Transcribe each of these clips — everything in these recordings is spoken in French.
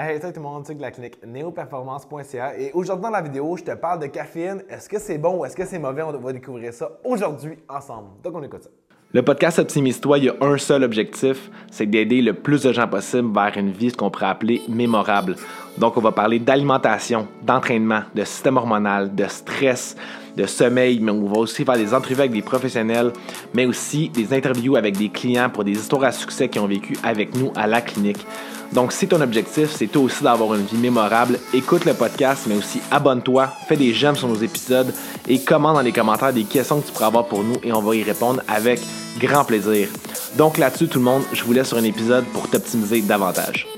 Hey, salut tout le monde, c'est de la clinique neoperformance.ca et aujourd'hui dans la vidéo, je te parle de caféine. Est-ce que c'est bon ou est-ce que c'est mauvais? On va découvrir ça aujourd'hui ensemble. Donc on écoute ça. Le podcast Optimise-toi, il y a un seul objectif, c'est d'aider le plus de gens possible vers une vie, ce qu'on pourrait appeler mémorable. Donc, on va parler d'alimentation, d'entraînement, de système hormonal, de stress, de sommeil, mais on va aussi faire des entrevues avec des professionnels, mais aussi des interviews avec des clients pour des histoires à succès qui ont vécu avec nous à la clinique. Donc, si ton objectif, c'est toi aussi d'avoir une vie mémorable, écoute le podcast, mais aussi abonne-toi, fais des j'aime sur nos épisodes et commente dans les commentaires des questions que tu pourras avoir pour nous et on va y répondre avec grand plaisir. Donc là-dessus, tout le monde, je vous laisse sur un épisode pour t'optimiser davantage.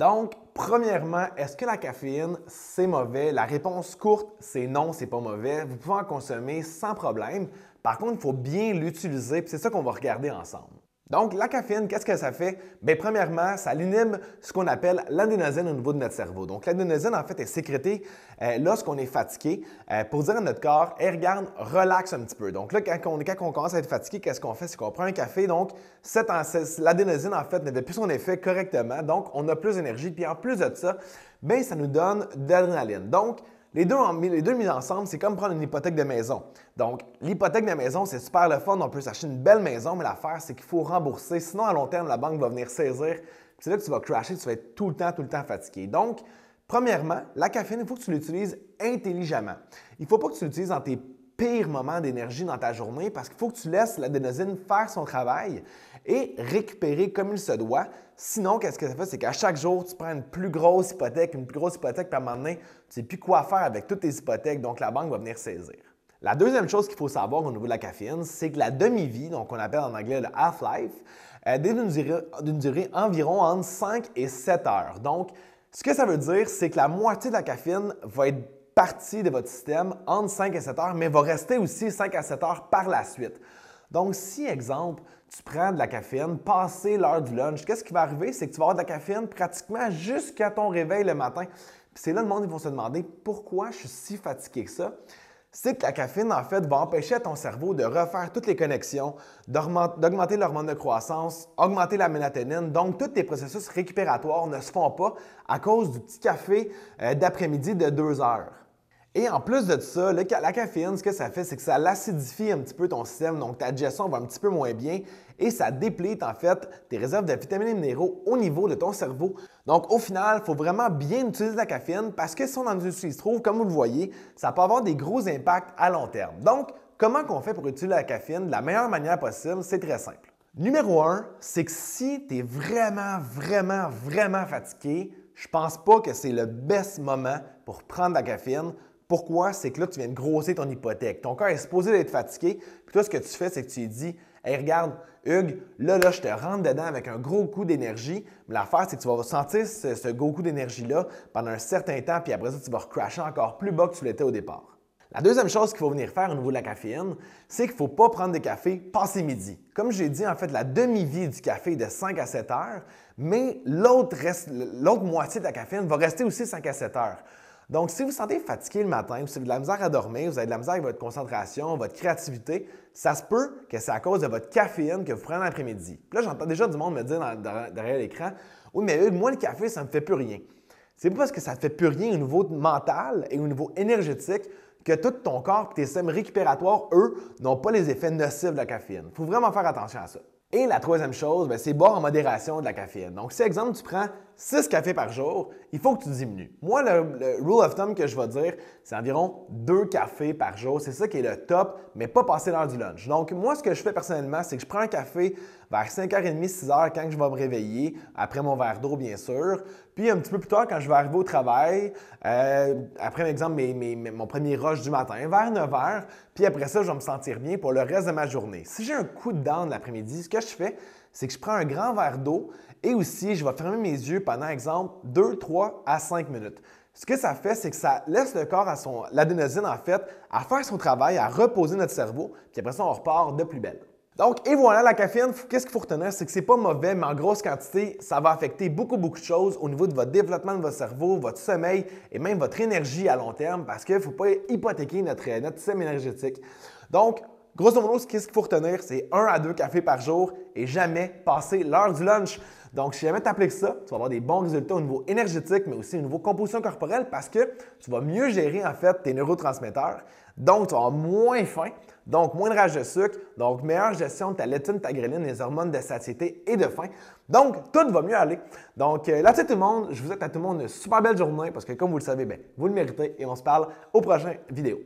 Donc, premièrement, est-ce que la caféine, c'est mauvais? La réponse courte, c'est non, c'est pas mauvais. Vous pouvez en consommer sans problème. Par contre, il faut bien l'utiliser, c'est ça qu'on va regarder ensemble. Donc, la caféine, qu'est-ce que ça fait? Bien, premièrement, ça inhibe ce qu'on appelle l'adénosine au niveau de notre cerveau. Donc, l'adénosine, en fait, est sécrétée euh, lorsqu'on est fatigué euh, pour dire à notre corps, regarde, relaxe un petit peu. Donc, là, quand on, quand on commence à être fatigué, qu'est-ce qu'on fait? C'est qu'on prend un café. Donc, l'adénosine, en fait, ne fait plus son effet correctement. Donc, on a plus d'énergie. Puis, en plus de ça, bien, ça nous donne de l'adrénaline. Donc, les deux, mis ensemble, c'est comme prendre une hypothèque de maison. Donc, l'hypothèque de maison, c'est super le fun, on peut s'acheter une belle maison, mais l'affaire, c'est qu'il faut rembourser. Sinon, à long terme, la banque va venir saisir. C'est là que tu vas crasher, tu vas être tout le temps, tout le temps fatigué. Donc, premièrement, la caféine, il faut que tu l'utilises intelligemment. Il ne faut pas que tu l'utilises dans tes pires moments d'énergie dans ta journée parce qu'il faut que tu laisses l'adénosine faire son travail et récupérer comme il se doit. Sinon, qu'est-ce que ça fait? C'est qu'à chaque jour, tu prends une plus grosse hypothèque, une plus grosse hypothèque, puis à un moment donné, tu ne sais plus quoi faire avec toutes tes hypothèques, donc la banque va venir saisir. La deuxième chose qu'il faut savoir au niveau de la caféine, c'est que la demi-vie, donc on appelle en anglais le half-life, est d'une durée, durée, environ entre 5 et 7 heures. Donc, ce que ça veut dire, c'est que la moitié de la caféine va être partie de votre système entre 5 et 7 heures, mais va rester aussi 5 à 7 heures par la suite. Donc, si, exemple, tu prends de la caféine, passé l'heure du lunch, qu'est-ce qui va arriver? C'est que tu vas avoir de la caféine pratiquement jusqu'à ton réveil le matin. Puis c'est là le monde, ils vont se demander pourquoi je suis si fatigué que ça? C'est que la caféine, en fait, va empêcher ton cerveau de refaire toutes les connexions, d'augmenter l'hormone de croissance, augmenter la mélatonine. Donc, tous tes processus récupératoires ne se font pas à cause du petit café euh, d'après-midi de deux heures. Et en plus de ça, la caféine, ce que ça fait, c'est que ça l'acidifie un petit peu ton système, donc ta digestion va un petit peu moins bien et ça déplite en fait tes réserves de vitamines et minéraux au niveau de ton cerveau. Donc au final, il faut vraiment bien utiliser la caféine parce que si on en utilise trop, comme vous le voyez, ça peut avoir des gros impacts à long terme. Donc, comment qu'on fait pour utiliser la caféine de la meilleure manière possible? C'est très simple. Numéro un, c'est que si tu es vraiment, vraiment, vraiment fatigué, je pense pas que c'est le best moment pour prendre la caféine pourquoi? C'est que là, tu viens de grossir ton hypothèque. Ton corps est supposé d'être fatigué. Puis toi, ce que tu fais, c'est que tu lui dis Hey, regarde, Hugues, là, là, je te rentre dedans avec un gros coup d'énergie. Mais l'affaire, c'est que tu vas sentir ce, gros coup d'énergie-là pendant un certain temps, puis après ça, tu vas recrasher encore plus bas que tu l'étais au départ. La deuxième chose qu'il faut venir faire au niveau de la caféine, c'est qu'il ne faut pas prendre des cafés passé midi. Comme je l'ai dit, en fait, la demi-vie du café est de 5 à 7 heures, mais l'autre moitié de la caféine va rester aussi 5 à 7 heures. Donc, si vous vous sentez fatigué le matin, vous avez de la misère à dormir, vous avez de la misère avec votre concentration, votre créativité, ça se peut que c'est à cause de votre caféine que vous prenez l'après-midi. Là, j'entends déjà du monde me dire derrière l'écran Oui, mais moi, le café, ça ne me fait plus rien. C'est pas parce que ça ne fait plus rien au niveau mental et au niveau énergétique que tout ton corps et tes systèmes récupératoires, eux, n'ont pas les effets nocifs de la caféine. Il faut vraiment faire attention à ça. Et la troisième chose, ben, c'est boire en modération de la caféine. Donc, si, exemple, tu prends 6 cafés par jour, il faut que tu diminues. Moi, le, rule of thumb que je vais dire, c'est environ 2 cafés par jour. C'est ça qui est le top, mais pas passer l'heure du lunch. Donc, moi, ce que je fais personnellement, c'est que je prends un café vers 5h30, 6h quand je vais me réveiller, après mon verre d'eau, bien sûr. Puis, un petit peu plus tard, quand je vais arriver au travail, euh, après, par exemple, mon premier rush du matin, vers 9h. Puis après ça, je vais me sentir bien pour le reste de ma journée. Si j'ai un coup de dent l'après-midi, ce que je fais, c'est que je prends un grand verre d'eau et aussi, je vais fermer mes yeux pendant, exemple, 2, 3 à 5 minutes. Ce que ça fait, c'est que ça laisse le corps à son, l'adénosine, en fait, à faire son travail, à reposer notre cerveau, puis après ça, on repart de plus belle. Donc, et voilà, la caféine, qu'est-ce qu'il faut retenir? C'est que c'est pas mauvais, mais en grosse quantité, ça va affecter beaucoup, beaucoup de choses au niveau de votre développement de votre cerveau, votre sommeil et même votre énergie à long terme parce qu'il ne faut pas hypothéquer notre, notre système énergétique. Donc, Grosso modo, ce qu'il faut retenir, c'est un à deux cafés par jour et jamais passer l'heure du lunch. Donc, si jamais tu appliques ça, tu vas avoir des bons résultats au niveau énergétique, mais aussi au niveau composition corporelle parce que tu vas mieux gérer en fait tes neurotransmetteurs. Donc, tu vas avoir moins faim, donc moins de rage de sucre, donc meilleure gestion de ta leptine, ta gréline, les hormones de satiété et de faim. Donc, tout va mieux aller. Donc, euh, là-dessus tout le monde, je vous souhaite à tout le monde une super belle journée parce que comme vous le savez, bien, vous le méritez et on se parle au prochain vidéo.